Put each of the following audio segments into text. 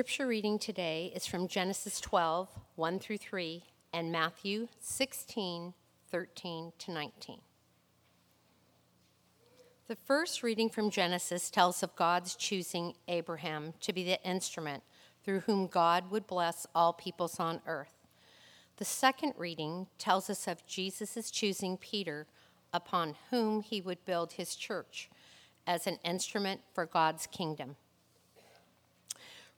scripture reading today is from Genesis 12, 1 through 3, and Matthew 16, 13 to 19. The first reading from Genesis tells of God's choosing Abraham to be the instrument through whom God would bless all peoples on earth. The second reading tells us of Jesus' choosing Peter, upon whom he would build his church as an instrument for God's kingdom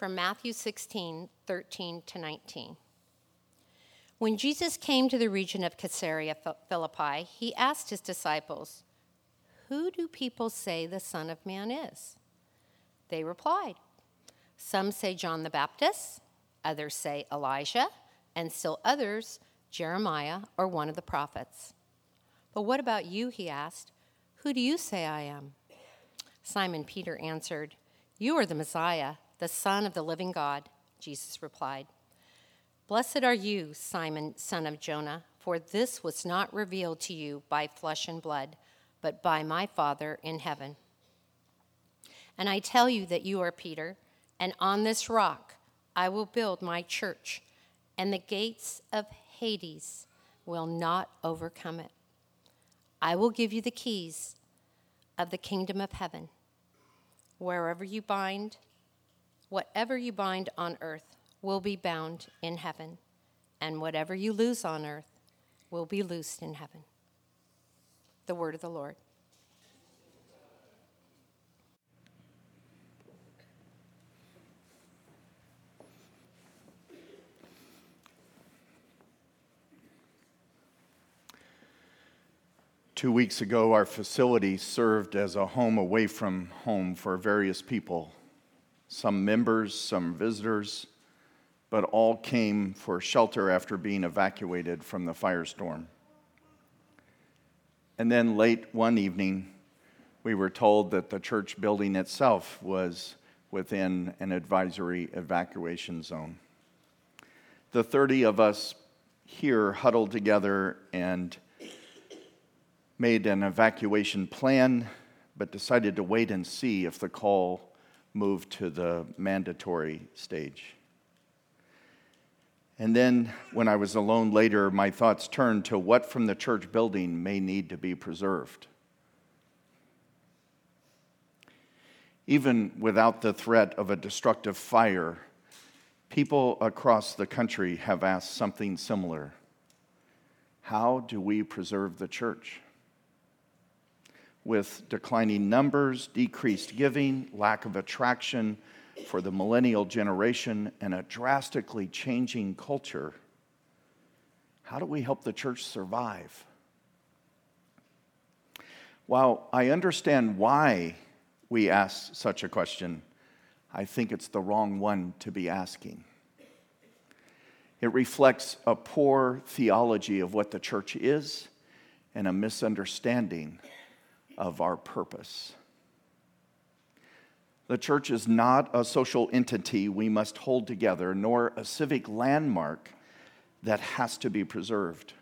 from Matthew 16, 13 to 19. When Jesus came to the region of Caesarea Philippi, he asked his disciples, Who do people say the Son of Man is? They replied, Some say John the Baptist, others say Elijah, and still others, Jeremiah or one of the prophets. But what about you? He asked. Who do you say I am? Simon Peter answered, You are the Messiah the Son of the living God, Jesus replied. Blessed are you, Simon, son of Jonah, for this was not revealed to you by flesh and blood, but by my Father in heaven. And I tell you that you are Peter, and on this rock I will build my church, and the gates of Hades will not overcome it. I will give you the keys of the kingdom of heaven. Wherever you bind, Whatever you bind on earth will be bound in heaven, and whatever you loose on earth will be loosed in heaven. The word of the Lord. Two weeks ago, our facility served as a home away from home for various people some members, some visitors, but all came for shelter after being evacuated from the firestorm. And then late one evening, we were told that the church building itself was within an advisory evacuation zone. The 30 of us here huddled together and made an evacuation plan, but decided to wait and see if the call moved to the mandatory stage. And then, when I was alone later, my thoughts turned to what from the church building may need to be preserved. Even without the threat of a destructive fire, people across the country have asked something similar How do we preserve the church? With declining numbers, decreased giving, lack of attraction for the millennial generation, and a drastically changing culture, how do we help the church survive? While I understand why we ask such a question, I think it's the wrong one to be asking. It reflects a poor theology of what the church is and a misunderstanding of our purpose. The church is not a social entity we must hold together, nor a civic landmark that has to be preserved.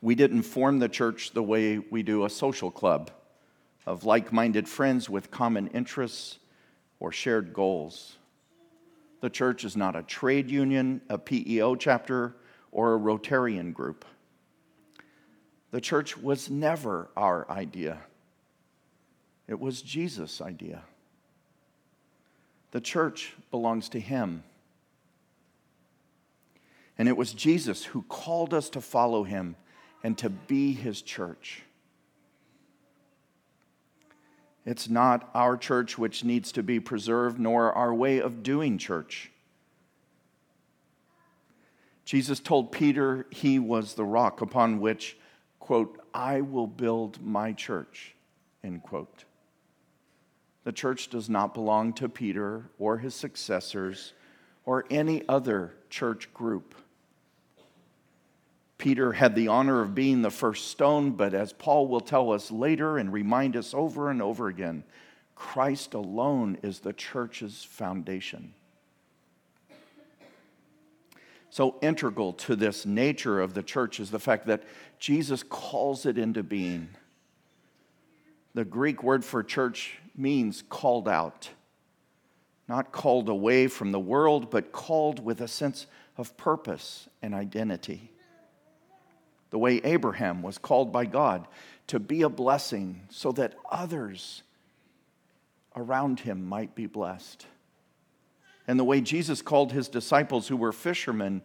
We didn't form the church the way we do a social club of like minded friends with common interests or shared goals. The church is not a trade union, a PEO chapter, or a Rotarian group. The church was never our idea, it was Jesus' idea. The church belongs to Him. And it was Jesus who called us to follow Him and to be His church. It's not our church which needs to be preserved, nor our way of doing church. Jesus told Peter he was the rock upon which quote, I will build my church, end quote. The church does not belong to Peter or his successors or any other church group. Peter had the honor of being the first stone, but as Paul will tell us later and remind us over and over again, Christ alone is the church's foundation. So, integral to this nature of the church is the fact that Jesus calls it into being. The Greek word for church means called out, not called away from the world, but called with a sense of purpose and identity. The way Abraham was called by God to be a blessing so that others around him might be blessed and the way Jesus called his disciples, who were fishermen,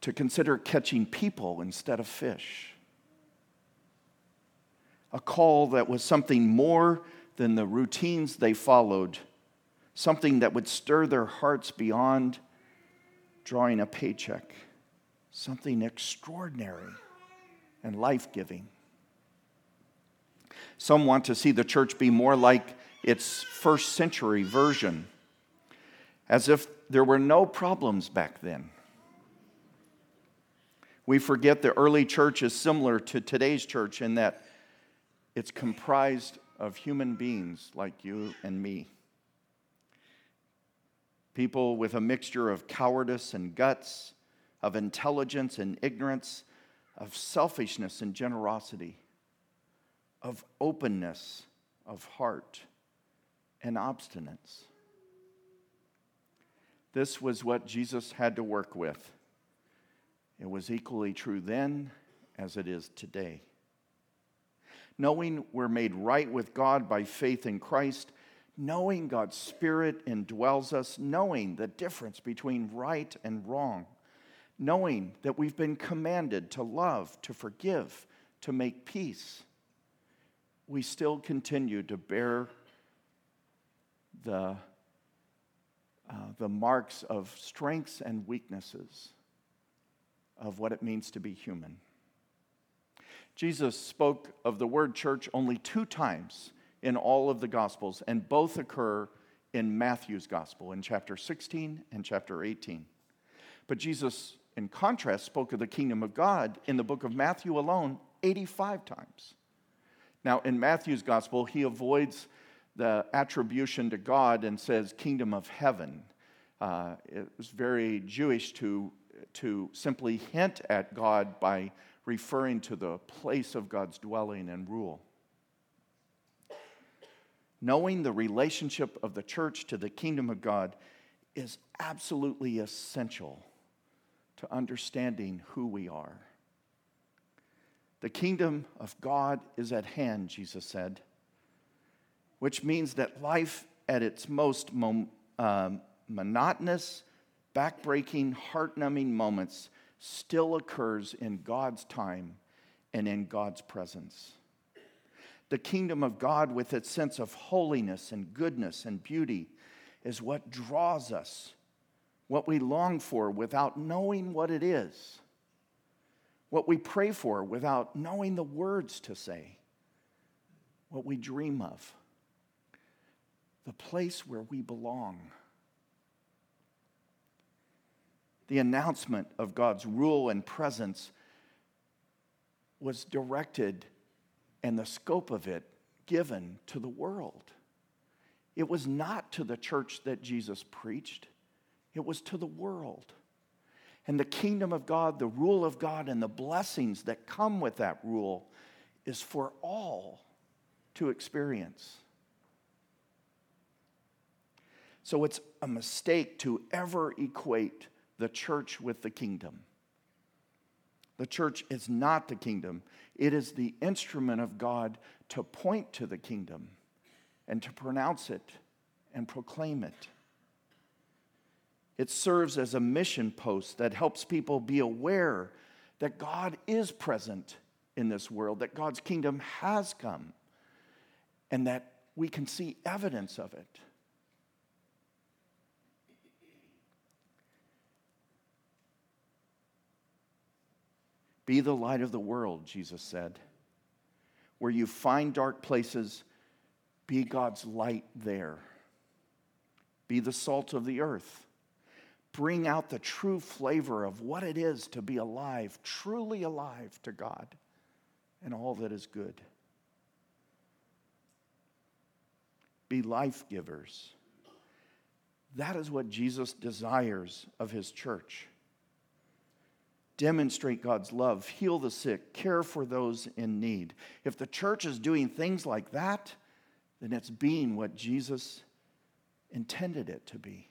to consider catching people instead of fish. A call that was something more than the routines they followed, something that would stir their hearts beyond drawing a paycheck, something extraordinary and life giving. Some want to see the church be more like its first century version as if there were no problems back then. We forget the early church is similar to today's church in that it's comprised of human beings like you and me. People with a mixture of cowardice and guts, of intelligence and ignorance, of selfishness and generosity, of openness of heart and obstinance. This was what Jesus had to work with. It was equally true then as it is today. Knowing we're made right with God by faith in Christ, knowing God's Spirit indwells us, knowing the difference between right and wrong, knowing that we've been commanded to love, to forgive, to make peace, we still continue to bear the uh, the marks of strengths and weaknesses of what it means to be human. Jesus spoke of the word church only two times in all of the Gospels, and both occur in Matthew's Gospel in chapter 16 and chapter 18. But Jesus, in contrast, spoke of the kingdom of God in the book of Matthew alone 85 times. Now, in Matthew's Gospel, he avoids the attribution to God and says kingdom of heaven. Uh, it was very Jewish to, to simply hint at God by referring to the place of God's dwelling and rule. Knowing the relationship of the church to the kingdom of God is absolutely essential to understanding who we are. The kingdom of God is at hand, Jesus said which means that life at its most um, monotonous, backbreaking, heart numbing moments still occurs in God's time and in God's presence. The kingdom of God, with its sense of holiness and goodness and beauty, is what draws us, what we long for without knowing what it is, what we pray for without knowing the words to say, what we dream of the place where we belong. The announcement of God's rule and presence was directed and the scope of it given to the world. It was not to the church that Jesus preached, it was to the world. And the kingdom of God, the rule of God, and the blessings that come with that rule is for all to experience. So it's a mistake to ever equate the church with the kingdom. The church is not the kingdom, it is the instrument of God to point to the kingdom and to pronounce it and proclaim it. It serves as a mission post that helps people be aware that God is present in this world, that God's kingdom has come, and that we can see evidence of it. Be the light of the world, Jesus said. Where you find dark places, Be God's light there. Be the salt of the earth. Bring out the true flavor of what it is to be alive, truly alive to God and all that is good. Be life givers. That is what Jesus desires of his church. Demonstrate God's love, heal the sick, care for those in need. If the church is doing things like that, then it's being what Jesus intended it to be.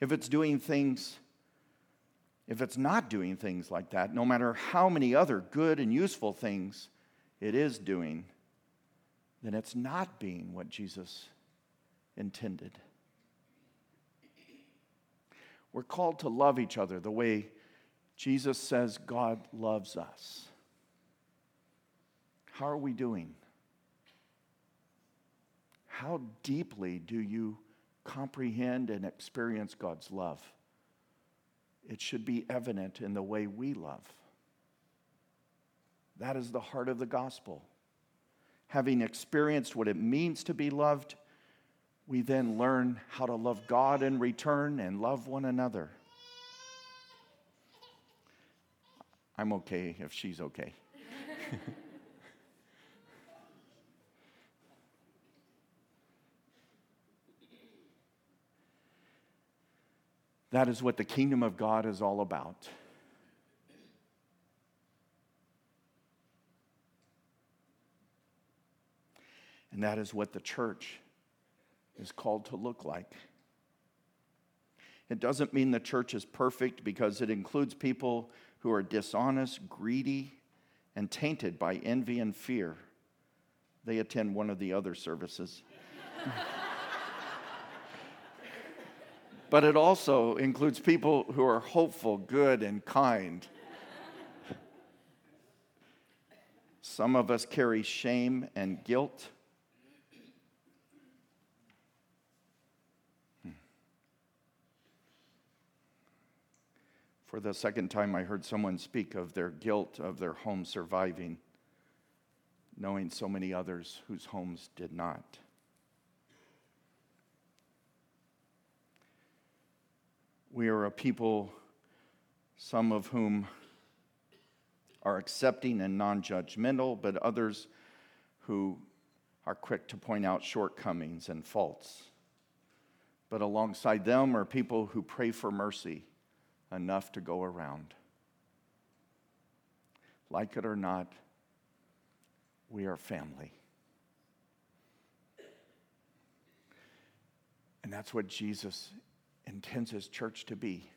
If it's doing things, if it's not doing things like that, no matter how many other good and useful things it is doing, then it's not being what Jesus intended. We're called to love each other the way Jesus says God loves us. How are we doing? How deeply do you comprehend and experience God's love? It should be evident in the way we love. That is the heart of the gospel. Having experienced what it means to be loved, we then learn how to love God in return and love one another. I'm okay if she's okay. that is what the kingdom of God is all about. And that is what the church is called to look like. It doesn't mean the church is perfect because it includes people who are dishonest, greedy, and tainted by envy and fear. They attend one of the other services. but it also includes people who are hopeful, good, and kind. Some of us carry shame and guilt. For the second time, I heard someone speak of their guilt of their home surviving, knowing so many others whose homes did not. We are a people, some of whom are accepting and non judgmental, but others who are quick to point out shortcomings and faults. But alongside them are people who pray for mercy enough to go around. Like it or not, we are family. And that's what Jesus intends his church to be.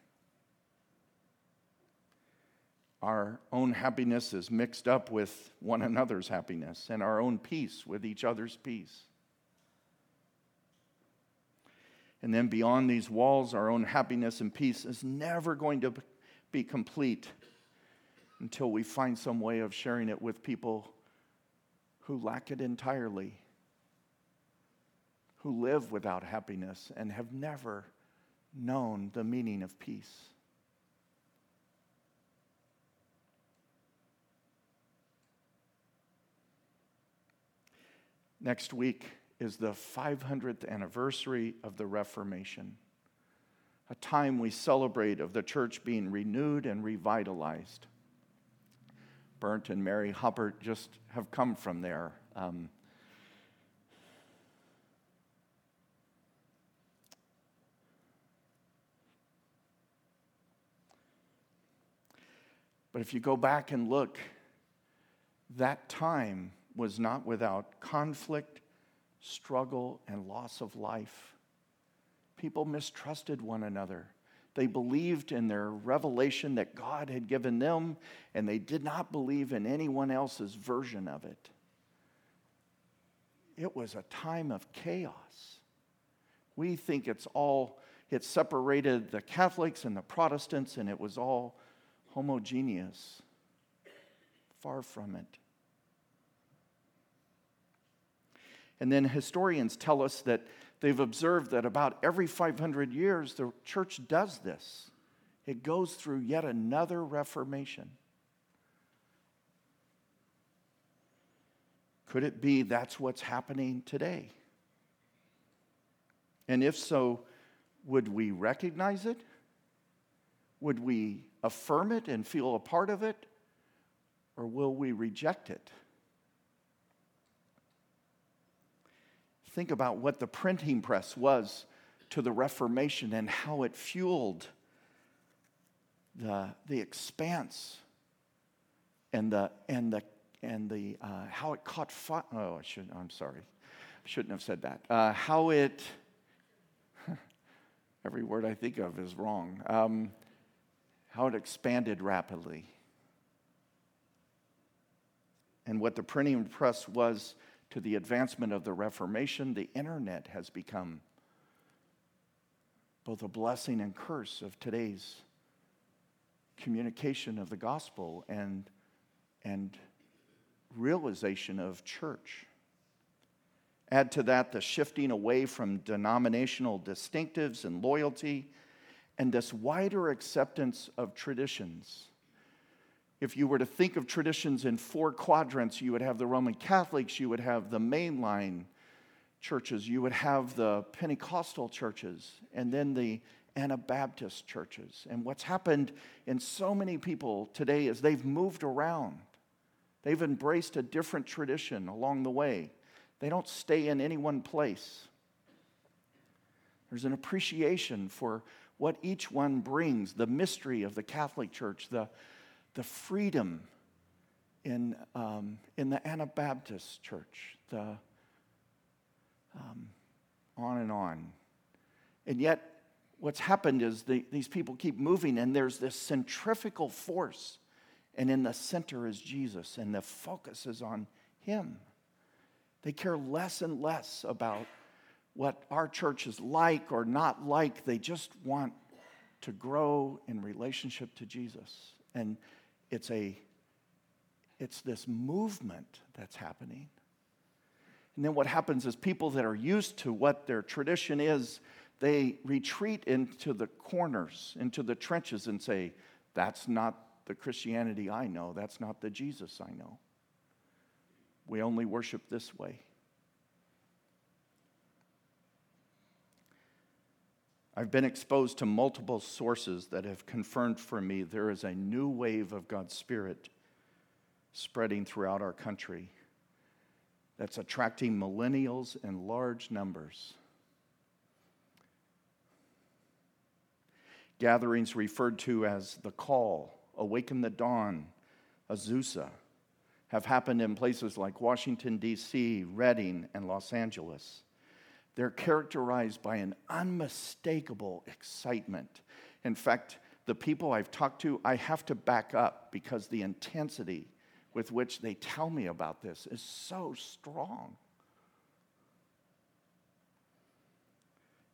Our own happiness is mixed up with one another's happiness, and our own peace with each other's peace. And then beyond these walls, our own happiness and peace is never going to be complete until we find some way of sharing it with people who lack it entirely, who live without happiness and have never known the meaning of peace. Next week, is the 500th anniversary of the Reformation, a time we celebrate of the church being renewed and revitalized. Bernd and Mary Hubbard just have come from there. Um, but if you go back and look, that time was not without conflict struggle, and loss of life. People mistrusted one another. They believed in their revelation that God had given them, and they did not believe in anyone else's version of it. It was a time of chaos. We think it's all, it separated the Catholics and the Protestants, and it was all homogeneous. Far from it. And then historians tell us that they've observed that about every 500 years, the church does this. It goes through yet another reformation. Could it be that's what's happening today? And if so, would we recognize it? Would we affirm it and feel a part of it? Or will we reject it? Think about what the printing press was to the Reformation and how it fueled the, the expanse and the, and the, and the uh, how it caught fire. Oh, I should, I'm sorry. I shouldn't have said that. Uh, how it, every word I think of is wrong. Um, how it expanded rapidly. And what the printing press was to the advancement of the Reformation, the internet has become both a blessing and curse of today's communication of the gospel and, and realization of church. Add to that the shifting away from denominational distinctives and loyalty and this wider acceptance of traditions if you were to think of traditions in four quadrants, you would have the Roman Catholics, you would have the mainline churches, you would have the Pentecostal churches, and then the Anabaptist churches. And what's happened in so many people today is they've moved around. They've embraced a different tradition along the way. They don't stay in any one place. There's an appreciation for what each one brings, the mystery of the Catholic Church, the the freedom in, um, in the Anabaptist church, the um, on and on. And yet, what's happened is the, these people keep moving, and there's this centrifugal force, and in the center is Jesus, and the focus is on Him. They care less and less about what our church is like or not like. They just want to grow in relationship to Jesus. And it's a it's this movement that's happening. And then what happens is people that are used to what their tradition is, they retreat into the corners, into the trenches, and say, That's not the Christianity I know. That's not the Jesus I know. We only worship this way. I've been exposed to multiple sources that have confirmed for me there is a new wave of God's Spirit spreading throughout our country that's attracting millennials in large numbers. Gatherings referred to as the call, awaken the dawn, Azusa, have happened in places like Washington, D.C., Redding, and Los Angeles. They're characterized by an unmistakable excitement. In fact, the people I've talked to, I have to back up because the intensity with which they tell me about this is so strong.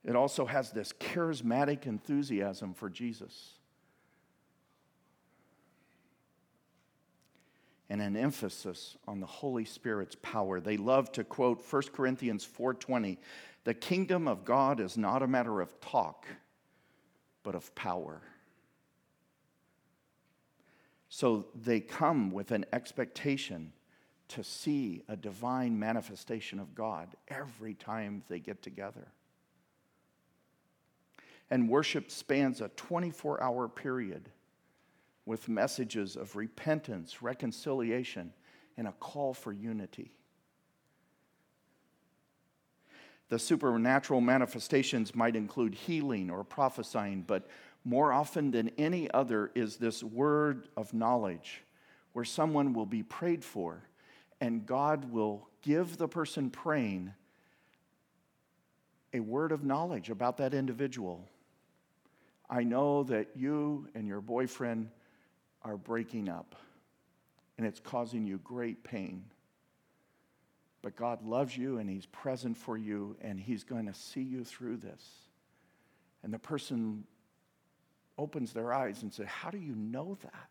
It also has this charismatic enthusiasm for Jesus. And an emphasis on the Holy Spirit's power. They love to quote 1 Corinthians 4:20, "The kingdom of God is not a matter of talk, but of power." So they come with an expectation to see a divine manifestation of God every time they get together. And worship spans a 24 hour period with messages of repentance, reconciliation, and a call for unity. The supernatural manifestations might include healing or prophesying, but more often than any other is this word of knowledge where someone will be prayed for and God will give the person praying a word of knowledge about that individual. I know that you and your boyfriend are breaking up and it's causing you great pain. But God loves you and He's present for you and He's going to see you through this. And the person opens their eyes and says, How do you know that?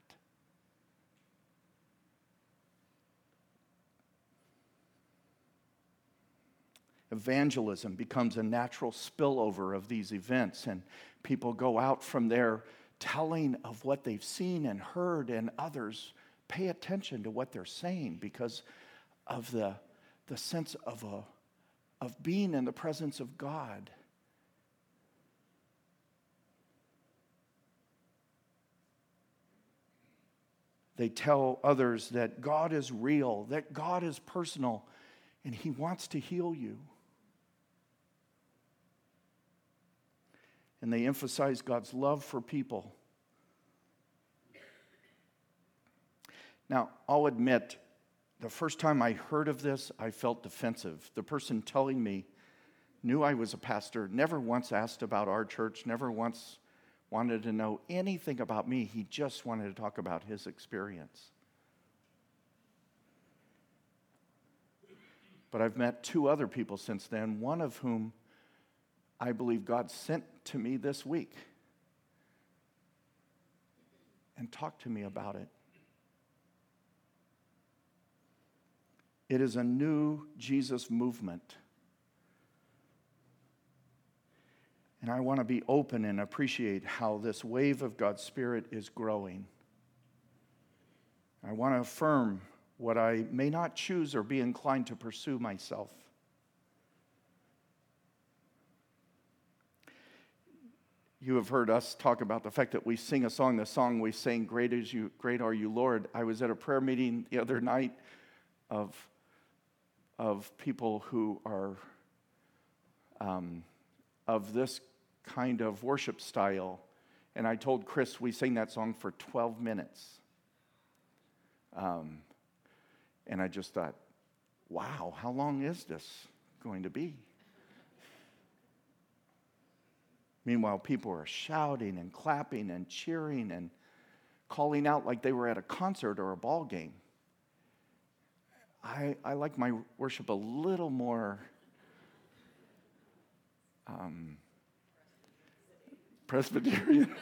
Evangelism becomes a natural spillover of these events, and people go out from there telling of what they've seen and heard, and others pay attention to what they're saying because of the, the sense of, a, of being in the presence of God. They tell others that God is real, that God is personal, and He wants to heal you. And they emphasize God's love for people. Now, I'll admit, the first time I heard of this, I felt defensive. The person telling me knew I was a pastor, never once asked about our church, never once wanted to know anything about me. He just wanted to talk about his experience. But I've met two other people since then, one of whom I believe God sent to me this week and talked to me about it. It is a new Jesus movement. And I want to be open and appreciate how this wave of God's Spirit is growing. I want to affirm what I may not choose or be inclined to pursue myself. You have heard us talk about the fact that we sing a song. The song we sing, "Great is you, great are you, Lord." I was at a prayer meeting the other night of of people who are um, of this kind of worship style. And I told Chris we sang that song for 12 minutes. Um, and I just thought, wow, how long is this going to be? Meanwhile, people are shouting and clapping and cheering and calling out like they were at a concert or a ball game. I, I like my worship a little more um, Presbyterian.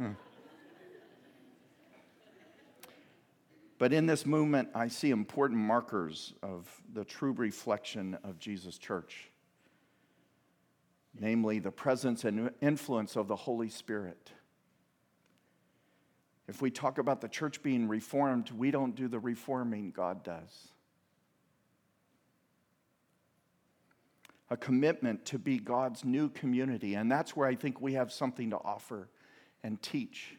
But in this movement, I see important markers of the true reflection of Jesus' church, namely the presence and influence of the Holy Spirit. If we talk about the church being reformed, we don't do the reforming, God does. a commitment to be God's new community. And that's where I think we have something to offer and teach.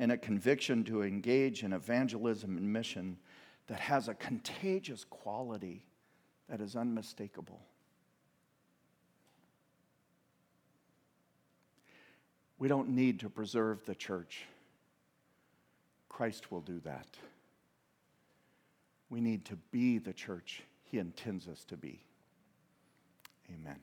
And a conviction to engage in evangelism and mission that has a contagious quality that is unmistakable. We don't need to preserve the church. Christ will do that. We need to be the church he intends us to be. Amen.